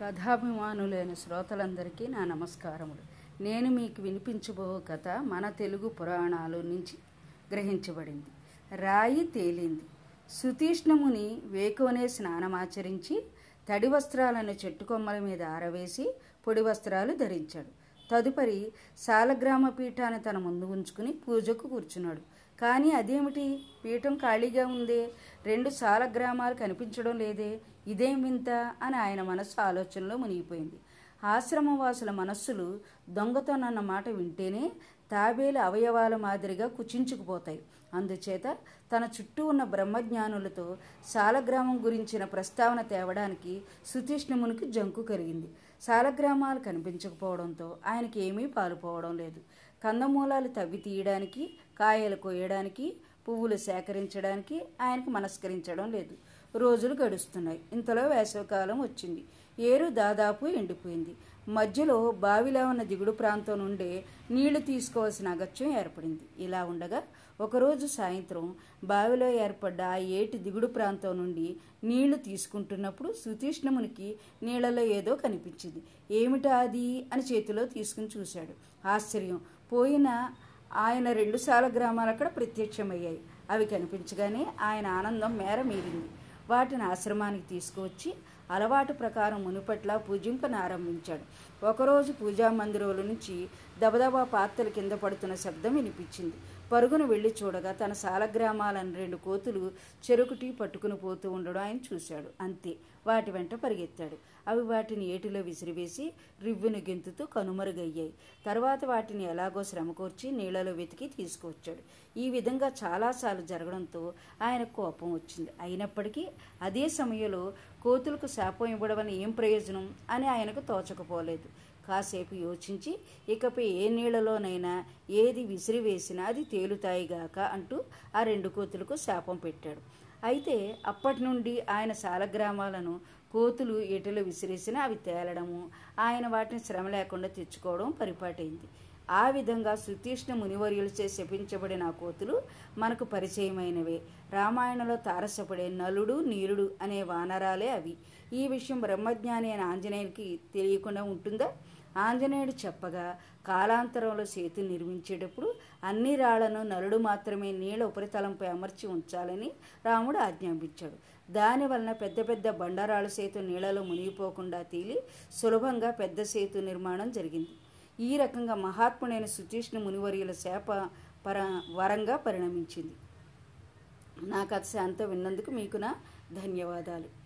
కథాభిమానులైన శ్రోతలందరికీ నా నమస్కారములు. నేను మీకు వినిపించబో కథ మన తెలుగు పురాణాలు నుంచి గ్రహించబడింది. రాయి తేలింది. సుతీష్ణముని వేకువనే స్నానమాచరించి తడి వస్త్రాలను చెట్టు కొమ్మల మీద ఆరవేసి పొడి వస్త్రాలు ధరించాడు. తదుపరి సాలగ్రామ పీఠాన్ని తన ముందు ఉంచుకుని పూజకు కూర్చున్నాడు. కానీ అదేమిటి? పీఠం ఖాళీగా ఉందే రెండు సాలగ్రామాలు కనిపించడం లేదే ఇదేం వింత? అని ఆయన మనస్సు ఆలోచనలో మునిగిపోయింది. ఆశ్రమవాసుల మనస్సులు దొంగతోనన్న మాట వింటేనే తాబేలు అవయవాల మాదిరిగా కుచించుకుపోతాయి. అందుచేత తన చుట్టూ ఉన్న బ్రహ్మజ్ఞానులతో సాలగ్రామం గురించిన ప్రస్తావన తేవడానికి సుతీష్ణమునికి జంకు కలిగింది సాలగ్రామాలు కనిపించకపోవడంతో ఆయనకి ఏమీ పాలుపోవడం లేదు. కందమూలాలు తవ్వి తీయడానికి కాయలు కోయడానికి పువ్వులు సేకరించడానికి ఆయనకు మనస్కరించడం లేదు. రోజులు గడుస్తున్నాయి. ఇంతలో వేసవికాలం వచ్చింది. ఏరు దాదాపు ఎండిపోయింది. మధ్యలో బావిలో ఉన్న దిగుడు ప్రాంతం నుండే నీళ్ళు తీసుకోవాల్సిన అగత్యం ఏర్పడింది. ఇలా ఉండగా ఒకరోజు సాయంత్రం బావిలో ఏర్పడ్డ ఆ ఏటి దిగుడు ప్రాంతం నుండి నీళ్ళు తీసుకుంటున్నప్పుడు సుతీష్ణమునికి నీళ్ళలో ఏదో కనిపించింది. ఏమిటా అది? అని చేతిలో తీసుకుని చూశాడు. ఆశ్చర్యం. పోయిన ఆయన రెండు సాల గ్రామాలు అక్కడ ప్రత్యక్షమయ్యాయి. అవి కనిపించగానే ఆయన ఆనందం మేర మీరింది. వాటిని ఆశ్రమానికి తీసుకువచ్చి అలవాటు ప్రకారం మునుపట్ల పూజింపనారంభించాడు ఒకరోజు పూజా మందిరంలో నుంచి దబదబా పాత్రలు కింద పడుతున్న శబ్దం వినిపించింది. పరుగును వెళ్ళి చూడగా తన సాలగ్రామాలను రెండు కోతులు చెరుకుటి పట్టుకుని పోతూ ఉండడం ఆయన చూశాడు. అంతే వాటి వెంట పరిగెత్తాడు. అవి వాటిని ఏటిలో విసిరివేసి రివ్వును గెంతుతూ కనుమరుగయ్యాయి. తర్వాత వాటిని ఎలాగో శ్రమకూర్చి నీళ్ళలో వెతికి తీసుకువచ్చాడు. ఈ విధంగా చాలాసార్లు జరగడంతో ఆయన కోపం వచ్చింది. అయినప్పటికీ అదే సమయంలో కోతులకు శాపం ఇవ్వడం వల్ల ఏం ప్రయోజనం అని ఆయనకు తోచకపోలేదు. కాసేపు యోచించి ఇకపై ఏ నీళ్ళలోనైనా ఏది విసిరివేసినా అది తేలుతాయిగాక అంటూ ఆ రెండు కోతులకు శాపం పెట్టాడు. అయితే అప్పటి నుండి ఆయన సాలగ్రామాలను కోతులు ఎటులు విసిరేసినా అవి తేలడము ఆయన వాటిని శ్రమ లేకుండా తెచ్చుకోవడం పరిపాటైంది. ఆ విధంగా సుతీష్ణ మునివర్యులచే శపించబడిన ఆ కోతులు మనకు పరిచయమైనవే. రామాయణంలో తారసపడే నలుడు నీరుడు అనే వానరాలే అవి. ఈ విషయం బ్రహ్మజ్ఞాని అయిన ఆంజనేయుడికి తెలియకుండా ఉంటుందా? ఆంజనేయుడు చెప్పగా కాలాంతరంలో సేతు నిర్మించేటప్పుడు అన్ని రాళ్ళను నలుడు మాత్రమే నీళ్ళ ఉపరితలంపై అమర్చి ఉంచాలని రాముడు ఆజ్ఞాపించాడు. దానివలన పెద్ద పెద్ద బండరాళ్ళ సేతు నీళ్ళలో మునిగిపోకుండా తేలి సులభంగా పెద్ద సేతు నిర్మాణం జరిగింది. ఈ రకంగా మహాత్ముడైన సుచేష్ణ మునివర్యుల శాప పర వరంగా పరిణమించింది. నా కథ శాంతం విన్నందుకు మీకు నా ధన్యవాదాలు.